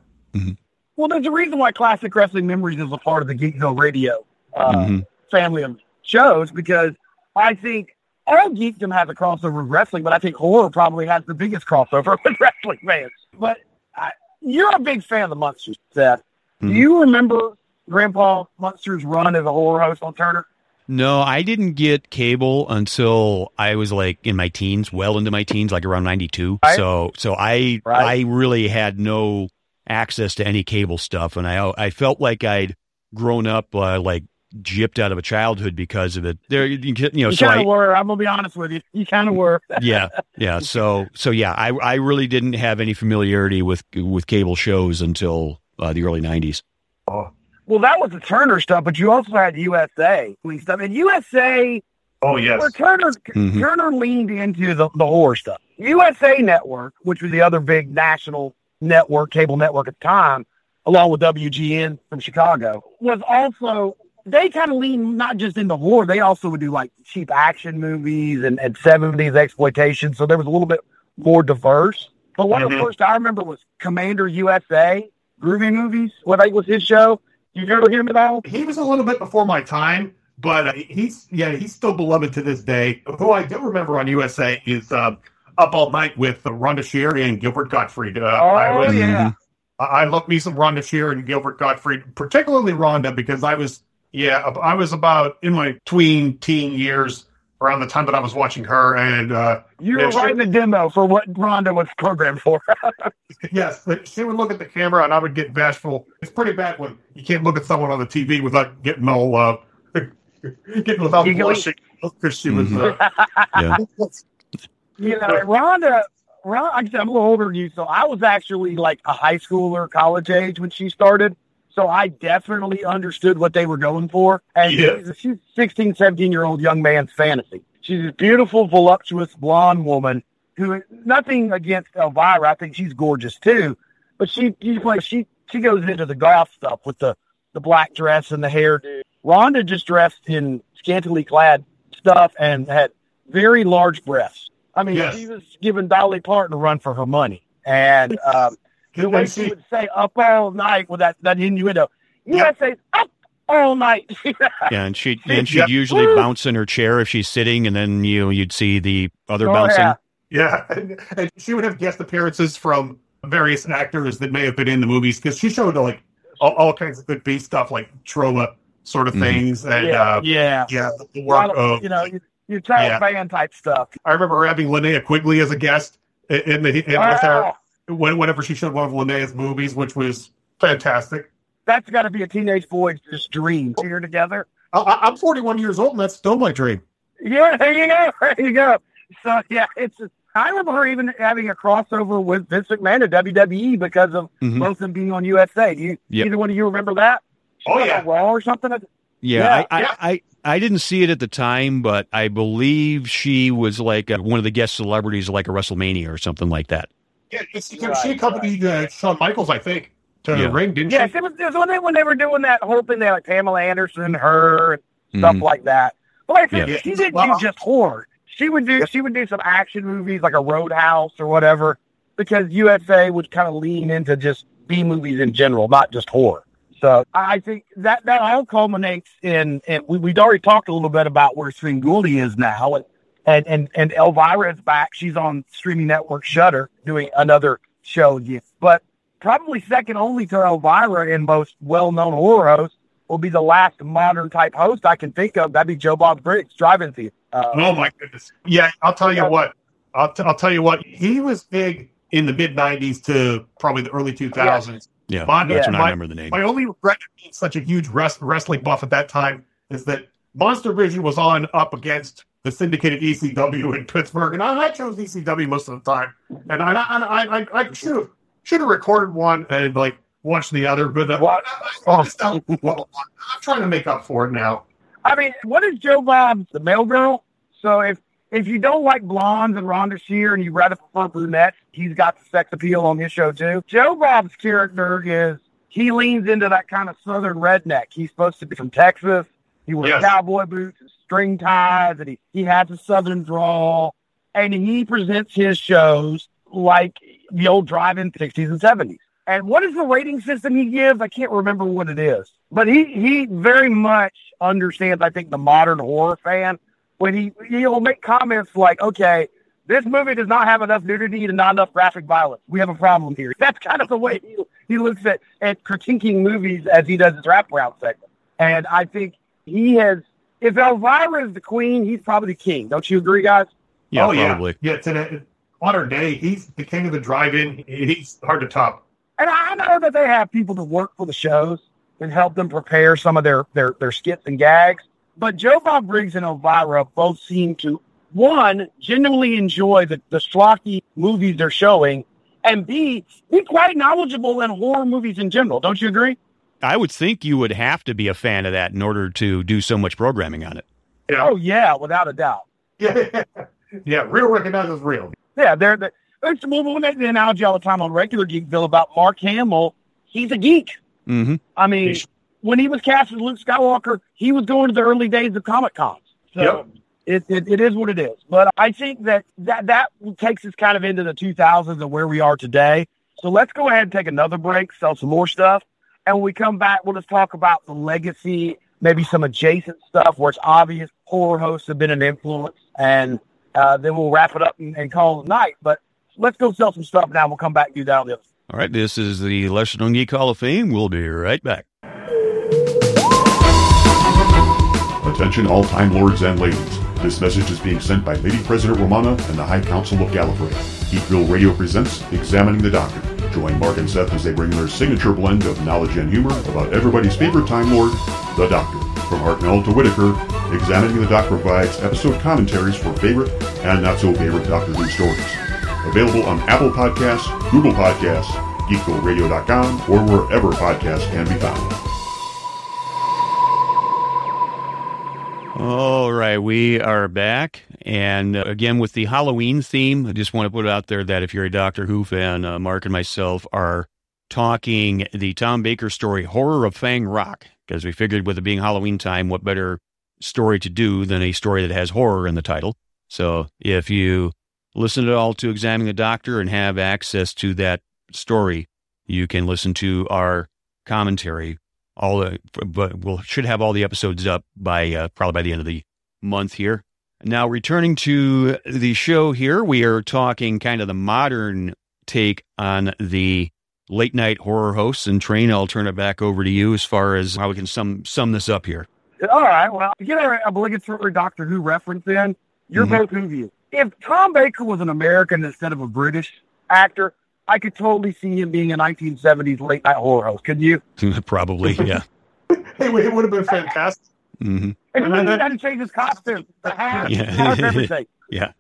Well, there's a reason why Classic Wrestling Memories is a part of the Geekville Radio uh, Mhm. family of shows because I think all geekdom has a crossover with wrestling, but I think horror probably has the biggest crossover with wrestling fans. But I, you're a big fan of the Munsters, Seth. Mhm. Do you remember Grandpa Munster's run as a horror host on Turner? No, I didn't get cable until I was like in my teens, well into my teens, like around ninety two. Right. So, so I Right. I really had no access to any cable stuff, and I I felt like I'd grown up uh, like gypped out of a childhood because of it. There, you you know, You so kind I of were. I'm gonna be honest with you. You kind of were. yeah, yeah. So, so yeah, I I really didn't have any familiarity with with cable shows until uh, the early nineties. Oh, Well, that was the Turner stuff, but you also had USA stuff, and USA Oh yes. Where Turner Mhm. Turner leaned into the, the horror stuff. USA Network, which was the other big national network, cable network at the time, along with WGN from Chicago, was also they kind of leaned not just into horror, they also would do like cheap action movies and, and 70s exploitation. So there was a little bit more diverse. But one of the Mhm. first I remember was Commander USA, groovy movies. What was his show? You ever hear him at all? he was a little bit before my time, but uh, he's yeah, he's still beloved to this day. Who I do remember on USA is uh, Up All Night with uh, Rhonda Shear and Gilbert Gottfried. Uh, I Oh, was, yeah. I I love me some Rhonda Shear and Gilbert Gottfried, particularly Rhonda because I was yeah, I was about in my tween teen years around the time that I was watching her, and uh, You were Yeah, sure. writing the demo for what Rhonda was programmed for. yes, she would look at the camera and I would get bashful. It's pretty bad when you can't look at someone on the TV without getting all uh, getting without Giggly. blushing because she was. Uh, Yeah. you know, Rhonda, Rhonda, I'm a little older than you, so I was actually like a high schooler, college age when she started. So I definitely understood what they were going for. And Yeah. she's, she's a 16, 17 year old young man's fantasy. She's a beautiful, voluptuous blonde woman who, nothing against Elvira. I think she's gorgeous too. But she, she like, she, she goes into the goth stuff with the, the black dress and the hairdo. Rhonda just dressed in scantily clad stuff and had very large breasts. I mean, Yes. she was giving Dolly Parton a run for her money. And, um, the way she she, would say up all night with that, that innuendo. USA up all night. Yeah, and she and she'd Yep. usually Woo! bounce in her chair if she's sitting, and then you know, you'd see the other Oh, bouncing. yeah. yeah, and, and she would have guest appearances from various actors that may have been in the movies because she showed like all, all kinds of good B stuff, like Troma sort of Mhm. things, and yeah, uh, yeah. yeah, the work lot of you know, you, you tell Yeah. fan type stuff. I remember having Linnea Quigley as a guest in, in the in with her Oh, whenever she showed one of Linnea's movies, which was fantastic. that's got to be a teenage boy's just dream. Here together. I, I- I'm 41 years old, and that's still my dream. Yeah, there you go. There you go. So yeah, it's. I remember her even having a crossover with Vince McMahon at WWE because of Mhm. both of them being on USA. Do you, Yep. either one of you remember that? She Oh, yeah. on Raw or something. Yeah, Yeah, I, yeah. I, I, I didn't see it at the time, but I believe she was like uh one of the guest celebrities, like a WrestleMania or something like that. Yeah, it's, Right, she accompanied uh, Shawn Michaels, I think, to Yeah. the ring, didn't Yes, she? Yeah, it was, it was when they when they were doing that whole thing. They had like Pamela Anderson, her, and stuff Mhm. like that. But like I said, Yeah. she didn't Well- do just horror. She would do she would do some action movies like a Roadhouse or whatever, because USA would kind of lean into just B movies in general, not just horror. So I think that that all culminates in, and we we'd already talked a little bit about where Svengoolie is now, and and and and Elvira is back. She's on streaming network Shudder doing another show. Yeah. But probably second only to Elvira in most well-known horror hosts will be the last modern type host I can think of. That'd be Joe Bob Briggs, drive-in theater. Uh, Oh my goodness! Yeah, I'll tell you Yeah. what. I'll, t- I'll tell you what. He was big in the mid '90s to probably the early 2000s. Yeah, My- that's when yeah, I my- remember the name. My only regret of being such a huge rest, wrestling buff at that time is that Monster Vision was on up against the syndicated ECW in Pittsburgh, and I, I chose ECW most of the time. And I, I, I, I, I should have should have recorded one and like watched the other, but uh, What? I, I, just don't- well, I'm trying to make up for it now. I mean, what is Joe Bob, the male girl? So if if you don't like blondes and Rhonda Shear and you rather prefer brunettes, he's got the sex appeal on his show too. Joe Bob's character is he leans into that kind of southern redneck. He's supposed to be from Texas. He wears Yes. cowboy boots and string ties, and he, he has a southern drawl. And he presents his shows like the old drive-in 60s and 70s. And what is the rating system he gives? I can't remember what it is. But he, he very much understands, I think, the modern horror fan. When he he'll make comments like, okay, this movie does not have enough nudity and not enough graphic violence. We have a problem here. That's kind of the way he, he looks at, at critiquing movies as he does his wraparound segment. And I think he has, if Elvira is the queen, he's probably the king. Don't you agree, guys? Yeah, oh, probably. Yeah, yeah today, modern day, he's the king of the drive-in. He's hard to top. And I know that they have people that work for the shows and help them prepare some of their, their, their skits and gags. But Joe Bob Briggs and Elvira both seem to, one, genuinely enjoy the, the schlocky movies they're showing, and B, be quite knowledgeable in horror movies in general. Don't you agree? I would think you would have to be a fan of that in order to do so much programming on it. Yeah, Oh, yeah, without a doubt. yeah, yeah. Real recognizes real. Yeah, they're the, it's, well, we make the analogy all the time on regular Geekville about Mark Hamill. He's a geek. hmm I mean, He's- when he was cast as Luke Skywalker, he was going to the early days of Comic Cons. So Yep. It, it, it is what it is. But I think that, that that takes us kind of into the 2000s and where we are today. So let's go ahead and take another break, sell some more stuff. And when we come back, we'll just talk about the legacy, maybe some adjacent stuff where it's obvious horror hosts have been an influence. And uh, then we'll wrap it up and, and call it a night. But let's go sell some stuff now. We'll come back and do that on the other All right, this is the Lesser Known Geek Hall of Fame. We'll be right back. Attention all Time Lords and ladies. This message is being sent by Lady President Romana and the High Council of Gallifrey. Geekville Radio presents Examining the Doctor. Join Mark and Seth as they bring their signature blend of knowledge and humor about everybody's favorite Time Lord, the Doctor. From Hartnell to Whitaker, Examining the Doctor provides episode commentaries for favorite and not so favorite Doctor Who stories. Available on Apple Podcasts, Google Podcasts, geekvilleradio.com, or wherever podcasts can be found. All right, we are back. And uh, again, with the Halloween theme, I just want to put out there that if you're a Doctor Who fan, uh, Mark and myself are talking the Tom Baker story, Horror of Fang Rock, because we figured with it being Halloween time, what better story to do than a story that has horror in the title. So if you listen at all to Examining the Doctor and have access to that story, you can listen to our commentary. All the, but we'll should have all the episodes up by uh, probably by the end of the month here. Now, returning to the show here, we are talking kind of the modern take on the late night horror hosts. And Train, I'll turn it back over to you as far as how we can sum sum this up here. All right. Well, get our obligatory Doctor Who reference in, you're Mhm. both Whovians. If Tom Baker was an American instead of a British actor, I could totally see him being a 1970s late night horror host. Could you? probably, yeah. Hey, it would have been fantastic. hmm And he wouldn't have to change his costume, the hat, Yeah. the hat, everything. Yeah.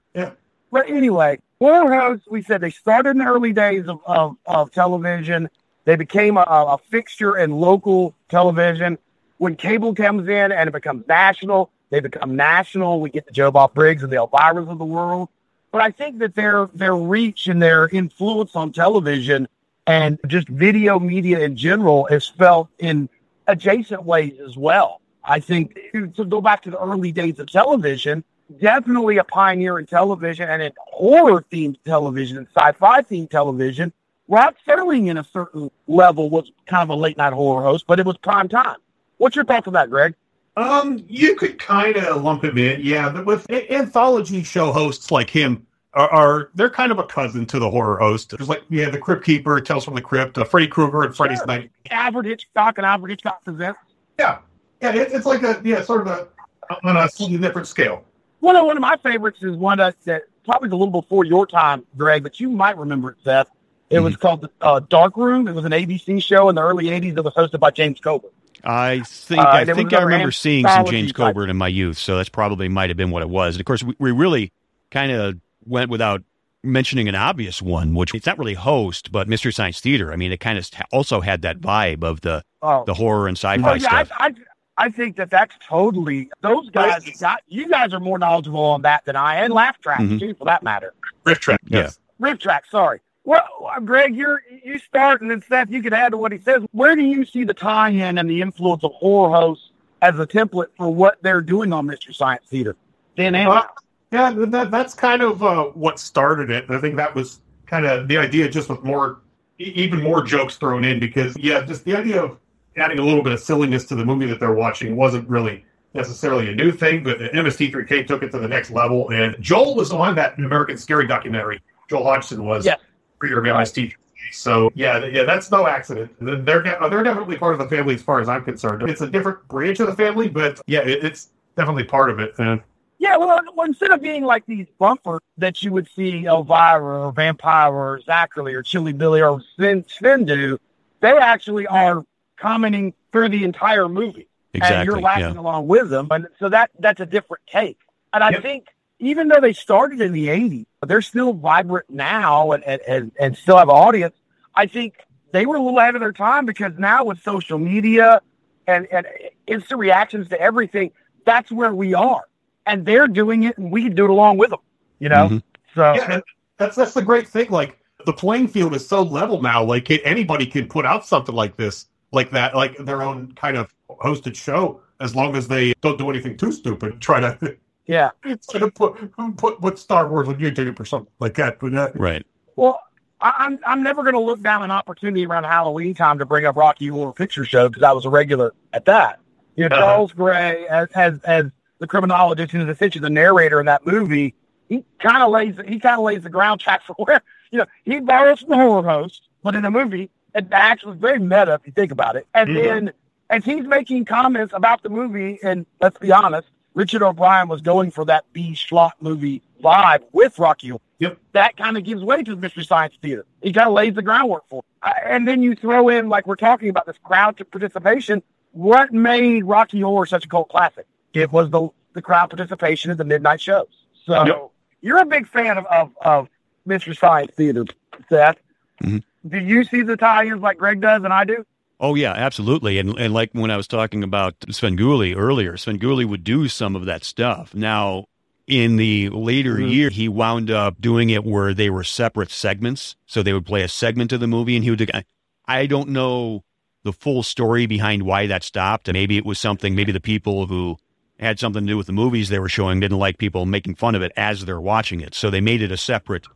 But anyway, horror hosts, we said they started in the early days of, of, of television. They became a, a fixture in local television. When cable comes in and it becomes national, they become national. We get the Joe Bob Briggs and the Elviras of the world. But I think that their their reach and their influence on television and just video media in general is felt in adjacent ways as well. I think to go back to the early days of television, definitely a pioneer in television and in horror themed television and sci-fi themed television. Rod Serling, in a certain level, was kind of a late night horror host, but it was prime time. What's your thoughts on that, Greg? Um, you could kind of lump him in, yeah. But with anthology show hosts like him, are, are they're kind of a cousin to the horror host. There's like yeah, the Crypt Keeper, Tales from the Crypt, uh, Freddy Krueger, and Freddy's Sure. Night. Alfred Hitchcock and Alfred Hitchcock presents. Yeah, yeah. It, it's like a yeah, sort of a on a slightly different scale. One of one of my favorites is one that, that probably a little before your time, Greg, but you might remember it, Seth. It was called uh, Dark Room. It was an ABC show in the early '80s that was hosted by James Coburn. I think Uh, I think I remember seeing some James type. Coburn in my youth, so that's probably might have been what it was. And of course, we, we really kind of went without mentioning an obvious one, which it's not really host, but Mystery Science Theater. I mean, it kind of also had that vibe of the Oh, the horror and sci-fi Oh, yeah, I, stuff. I, I think that that's totally those guys. Got, you guys are more knowledgeable on that than I, and Laugh Track Mhm. too, for that matter. RiffTrax. Yeah. Yes. RiffTrax, sorry. Well, uh, Greg, you're you start, and then Seth, you can add to what he says. Where do you see the tie-in and the influence of horror hosts as a template for what they're doing on Mystery Science Theater? Dan Uh, yeah, that, that's kind of uh, what started it. I think that was kind of the idea, just with more, even more jokes thrown in. Because yeah, just the idea of adding a little bit of silliness to the movie that they're watching wasn't really necessarily a new thing. But MST3K took it to the next level, and Joel was on that American Scary documentary. Joel Hodgson was. Creator of MST3K. So yeah, yeah, that's no accident. They're de- they're definitely part of the family as far as I'm concerned. It's a different branch of the family, but yeah, it, it's definitely part of it. And Yeah, well, well, instead of being like these bumpers that you would see Elvira or Vampira or Zacherley or Chilly Billy or Sven, Sven do, they actually are commenting through the entire movie. and you're laughing Yeah. along with them. And so that that's a different take. And I Yep. think even though they started in the '80s, they're still vibrant now and, and, and, and still have an audience. I think they were a little ahead of their time because now with social media and, and instant reactions to everything, that's where we are. And they're doing it, and we can do it along with them. You know, Mhm. so Yeah, and that's that's the great thing. Like the playing field is so level now. Like it, anybody can put out something like this, like that, like their own kind of hosted show, as long as they don't do anything too stupid. Try to yeah. try to put put put Star Wars on YouTube or something like that. But uh, Right. Well, I, I'm I'm never going to look down an opportunity around Halloween time to bring up Rocky Horror Picture Show because I was a regular at that. You know, Uh-huh. Charles Gray as as as the criminologist and essentially the narrator in that movie. He kind of lays he kind of lays the ground track for where you know he borrows from the horror host, but in the movie it actually is very meta if you think about it. And Mhm. then as he's making comments about the movie, and let's be honest, Richard O'Brien was going for that B Schlott movie vibe with Rocky Horror that kind of gives way to the Mystery Science Theater. He kind of lays the groundwork for it. And then you throw in, like we're talking about, this crowd to participation. What made Rocky Horror such a cult classic? It was the the crowd participation at the midnight shows. So Yep. you're a big fan of, of, of Mystery Science Theater, Seth. Mhm. Do you see the tie-ins like Greg does and I do? Oh yeah, absolutely. And and like when I was talking about Svengoolie earlier, Svengoolie would do some of that stuff. Now, in the later mm-hmm. year, he wound up doing it where they were separate segments. So they would play a segment of the movie, and he would. I don't know the full story behind why that stopped. Maybe it was something. Maybe the people who had something to do with the movies they were showing didn't like people making fun of it as they're watching it, so they made it a separate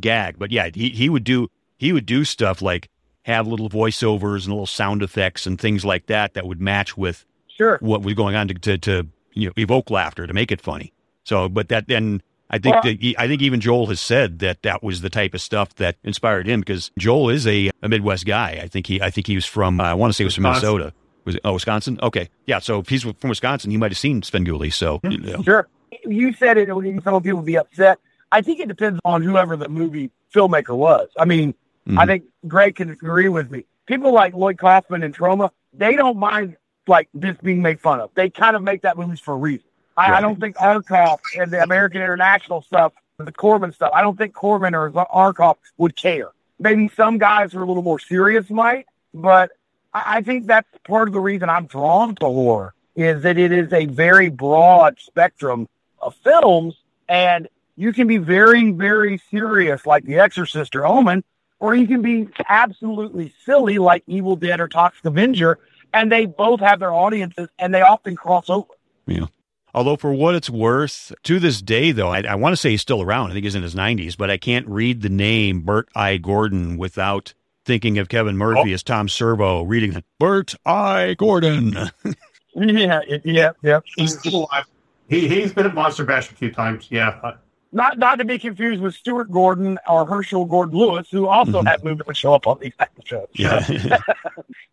gag. But yeah, he he would do he would do stuff like have little voiceovers and little sound effects and things like that that would match with sure what was going on to, to, to you know evoke laughter to make it funny. So, but that then I think well, that I think even Joel has said that that was the type of stuff that inspired him because Joel is a, a Midwest guy. I think he I think he was from uh, I want to say he was from Minnesota. Was it, oh Wisconsin? Okay, yeah. So if he's from Wisconsin, he might have seen Svengoolie. So you know. sure, you said it. Some people would be upset. I think it depends on whoever the movie filmmaker was. I mean, Mm-hmm. I think Greg can agree with me. People like Lloyd Kaufman and Troma, they don't mind like this being made fun of. They kind of make that movies for a reason. I, right. I don't think Arkoff and the American International stuff, the Corman stuff, I don't think Corman or Arkoff would care. Maybe some guys who are a little more serious might, but I, I think that's part of the reason I'm drawn to horror is that it is a very broad spectrum of films and you can be very, very serious like The Exorcist or Omen, or you can be absolutely silly like Evil Dead or Toxic Avenger, and they both have their audiences and they often cross over. Yeah. Although, for what it's worth, to this day, though, I, I want to say he's still around. I think he's in his 90s, but I can't read the name Bert I. Gordon without thinking of Kevin Murphy oh. as Tom Servo reading it. Bert I. Gordon. yeah, yeah, yeah. He's still alive. He, he's been at Monster Bash a few times. Yeah. Not not to be confused with Stuart Gordon or Herschell Gordon Lewis, who also mm-hmm. had movies that would show up on these shows. Yeah.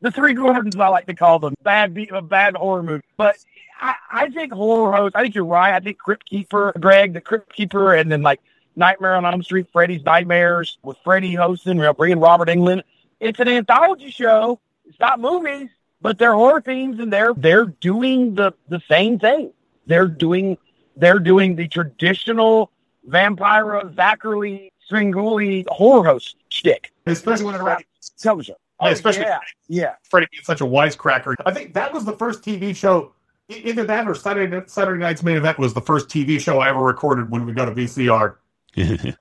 the three Gordons, I like to call them bad, be- bad horror movie. But I, I think horror hosts. I think you're right. I think Crypt Keeper, Greg, the Crypt Keeper, and then like Nightmare on Elm Street, Freddy's Nightmares with Freddy hosting, you know, bringing Robert Englund. It's an anthology show. It's not movies, but they're horror themes, and they're they're doing the the same thing. They're doing they're doing the traditional Vampira, Zacherley, Svengoolie horror host shtick. Especially when it around television. Oh, especially yeah, yeah. Freddie being such a wisecracker. I think that was the first TV show. Either that or Saturday Saturday Night's Main Event was the first TV show I ever recorded when we got a VCR.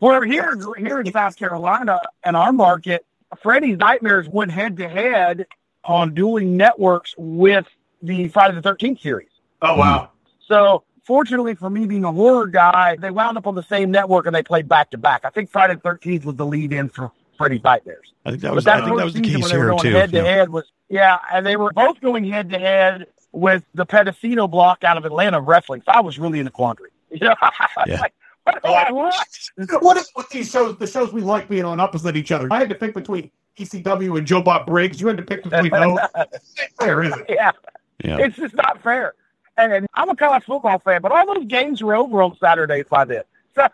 well, here, here in South Carolina, in our market, Freddy's Nightmares went head to head on dueling networks with the Friday the Thirteenth series. Oh wow! So fortunately for me being a horror guy, they wound up on the same network and they played back to back. I think Friday the Thirteenth was the lead in for Freddy's Nightmares. I think that was, I think that was the case here too. Head to head was yeah, and they were both going head to head with the Pedicino block out of Atlanta wrestling. So I was really in a quandary. yeah. like, what, oh, what, what is with these shows? The shows we like being on opposite each other. I had to pick between ECW and Joe Bob Briggs. You had to pick between those. fair, is it? Yeah. yeah. It's just not fair. And I'm a college football fan, but all those games were over on Saturdays by then. So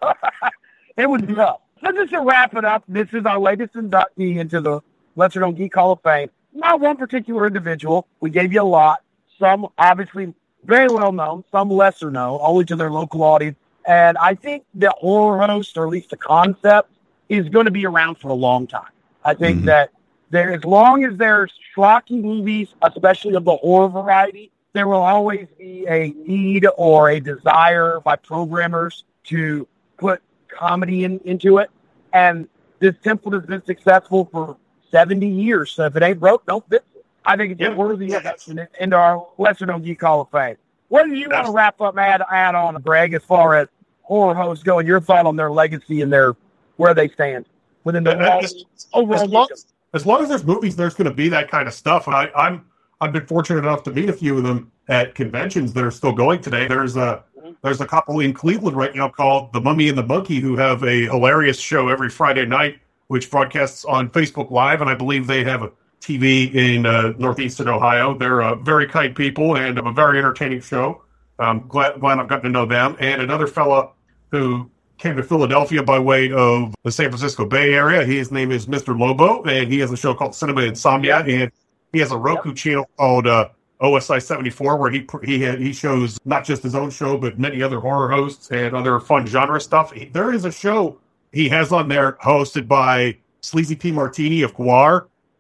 it was tough. So just to wrap it up, this is our latest inductee into the Lesser Known Geek Hall of Fame. Not one particular individual. We gave you a lot. Some obviously very well known, some lesser known, only to their local audience. And I think the horror host, or at least the concept, is going to be around for a long time. I think mm-hmm. that there, as long as there's schlocky movies, especially of the horror variety, there will always be a need or a desire by programmers to put comedy in, into it. And this template has been successful for 70 years. So if it ain't broke, don't fix it. I think it's yeah. worthy yeah. of into our Lesser Known Geek Hall of Fame. What do you That's, want to wrap up, add, add on, Greg, as far as horror hosts go and your thought on their legacy and their where they stand within the as, overall? As long, as long as there's movies, there's going to be that kind of stuff. I, I'm I've been fortunate enough to meet a few of them at conventions that are still going today. There's a there's a couple in Cleveland right now called The Mummy and the Monkey who have a hilarious show every Friday night, which broadcasts on Facebook Live, and I believe they have a TV in uh, northeastern Ohio. They're uh, very kind people and have a very entertaining show. I'm glad, glad I've gotten to know them. And another fella who came to Philadelphia by way of the San Francisco Bay Area. His name is Mr. Lobo, and he has a show called Cinema Insomnia. And he has a Roku yep. channel called uh, OSI 74 where he he had, he shows not just his own show but many other horror hosts and other fun genre stuff. He, there is a show he has on there hosted by Sleazy P Martini of which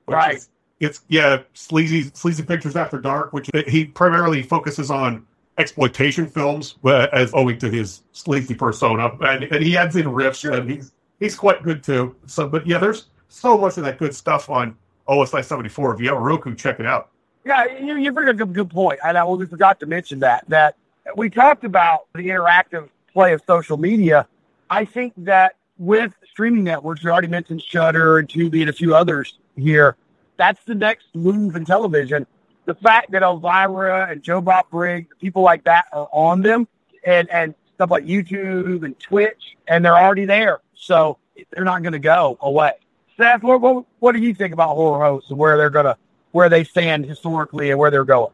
Right. is- it's yeah, sleazy sleazy pictures after dark, which he primarily focuses on exploitation films, uh, as owing to his sleazy persona, and, and he adds in riffs, and he's he's quite good too. So, but yeah, there's so much of that good stuff on OSI 74. If you have a Roku, check it out. Yeah, you, you bring up a good point. And I we forgot to mention that, that we talked about the interactive play of social media. I think that with streaming networks, we already mentioned Shudder and Tubi and a few others here. That's the next move in television. The fact that Elvira and Joe Bob Briggs, people like that are on them and, and stuff like YouTube and Twitch, and they're already there. So they're not going to go away. Seth, what, what, what do you think about horror hosts and where they're to where they stand historically and where they're going.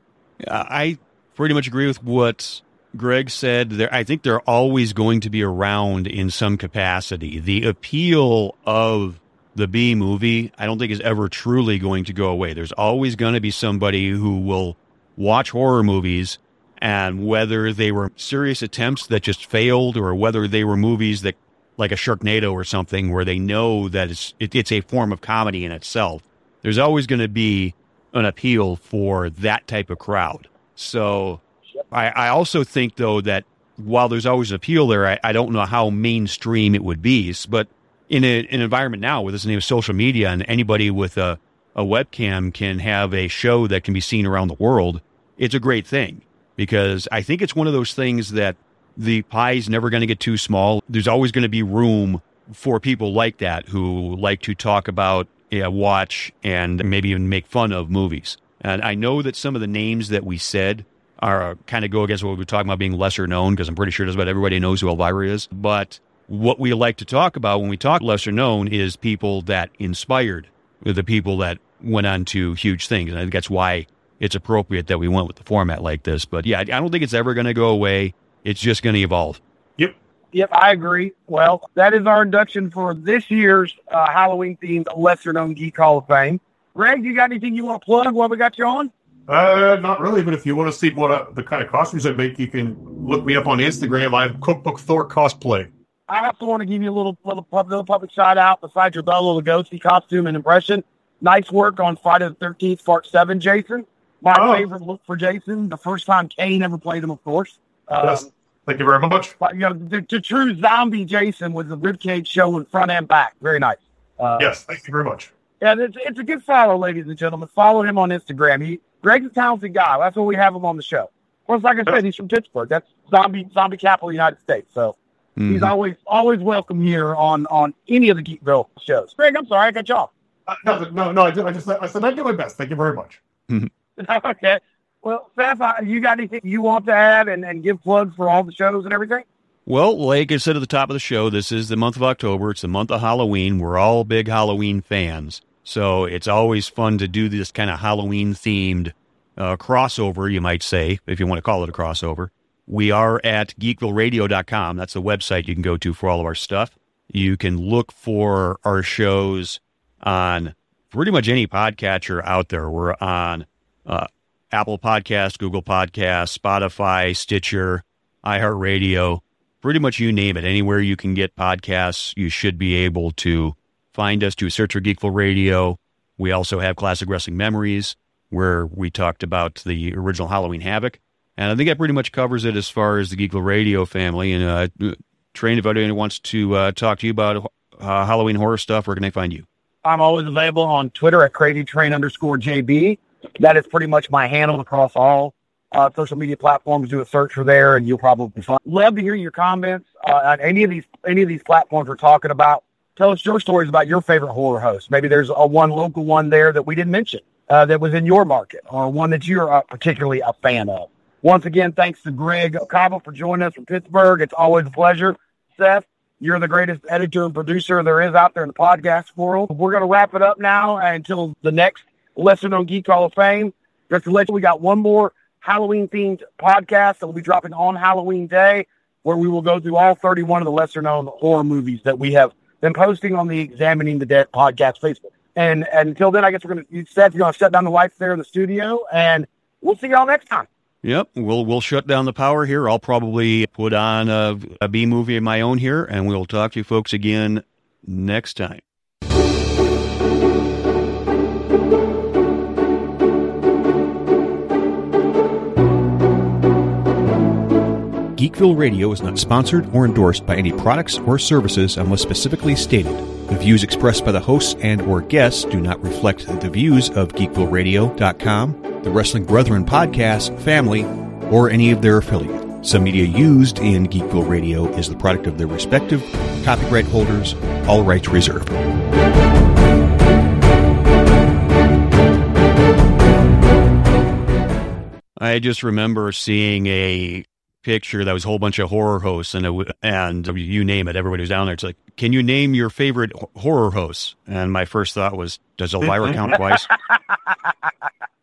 I pretty much agree with what Greg said. There, I think they're always going to be around in some capacity. The appeal of the B movie, I don't think is ever truly going to go away. There's always going to be somebody who will watch horror movies and whether they were serious attempts that just failed or whether they were movies that like a Sharknado or something where they know that it's it, it's a form of comedy in itself. There's always going to be an appeal for that type of crowd. So I, I also think though that while there's always an appeal there, I, I don't know how mainstream it would be. But in a, an environment now with this name of social media and anybody with a, a webcam can have a show that can be seen around the world, it's a great thing because I think it's one of those things that the pie's never going to get too small. There's always going to be room for people like that who like to talk about, yeah, watch, and maybe even make fun of movies. And I know that some of the names that we said are kind of go against what we were talking about being lesser known because I'm pretty sure just about everybody knows who Elvira is. But what we like to talk about when we talk lesser known is people that inspired the people that went on to huge things. And I think that's why it's appropriate that we went with the format like this. But yeah, I don't think it's ever going to go away. It's just going to evolve. Yep. Yep, I agree. Well, that is our induction for this year's uh, Halloween themed Lesser Known Geek Hall of Fame. Greg, you got anything you want to plug while we got you on? Uh, not really, but if you want to see what uh, the kind of costumes I make, you can look me up on Instagram. I have Cookbook Thor cosplay. I also want to give you a little little, little public shout out besides your Bela Lugosi costume and impression. Nice work on Friday the 13th, Part 7, Jason. My Oh. favorite look for Jason. The first time Kane ever played him, of course. Um, Yes. Thank you very much. but, you know, the, the true zombie Jason with the ribcage showing front and back. Very nice. Uh, Yes, thank you very much. Yeah, it's, it's a good follow, ladies and gentlemen. Follow him on Instagram. He Greg's a talented guy. That's why we have him on the show. Of course, like I said, he's from Pittsburgh. That's zombie zombie capital of the United States. So he's Mhm. always always welcome here on on any of the Geekville shows. Greg, I'm sorry, I cut you off. Uh, no, no, no, I, did, I just I said I did my best. Thank you very much. okay. Well, Seth, uh, you got anything you want to add and, and give plugs for all the shows and everything? Well, like I said at the top of the show, this is the month of October. It's the month of Halloween. We're all big Halloween fans. So it's always fun to do this kind of Halloween themed uh, crossover, you might say, if you want to call it a crossover. We are at geekvilleradio.com. That's the website you can go to for all of our stuff. You can look for our shows on pretty much any podcatcher out there. We're on uh, Apple Podcast, Google Podcast, Spotify, Stitcher, iHeartRadio, pretty much you name it. Anywhere you can get podcasts, you should be able to find us. A search for Geekville Radio. We also have Classic Wrestling Memories, where we talked about the original Halloween Havoc. And I think that pretty much covers it as far as the Geekville Radio family. And uh, Train, if anyone wants to uh, talk to you about uh, Halloween horror stuff, where can they find you? I'm always available on Twitter at crazytrain underscore JB. That is pretty much my handle across all uh, social media platforms. Do a search for there, and you'll probably find. Love to hear your comments uh, on any of these any of these platforms we're talking about. Tell us your stories about your favorite horror host. Maybe there's a one local one there that we didn't mention uh, that was in your market, or one that you're uh, particularly a fan of. Once again, thanks to Greg Cabo for joining us from Pittsburgh. It's always a pleasure. Seth, you're the greatest editor and producer there is out there in the podcast world. We're going to wrap it up now until the next Lesser Known Geek Hall of Fame. Just to let you, we got one more Halloween themed podcast that will be dropping on Halloween Day, where we will go through all 31 of the lesser known horror movies that we have been posting on the Examining the Dead podcast Facebook. And, and until then, I guess we're to, you said you're to shut down the lights there in the studio, and we'll see y'all next time. Yep, we'll we'll shut down the power here. I'll probably put on a, a B movie of my own here, and we'll talk to you folks again next time. Geekville Radio is not sponsored or endorsed by any products or services unless specifically stated. The views expressed by the hosts and or guests do not reflect the views of geekvilleradio.com, the Wrestling Brethren podcast, family, or any of their affiliates. Some media used in Geekville Radio is the product of their respective copyright holders, all rights reserved. I just remember seeing a picture that was a whole bunch of horror hosts and and you name it, everybody was down there. It's like, can you name your favorite horror hosts? And my first thought was, does Elvira count twice?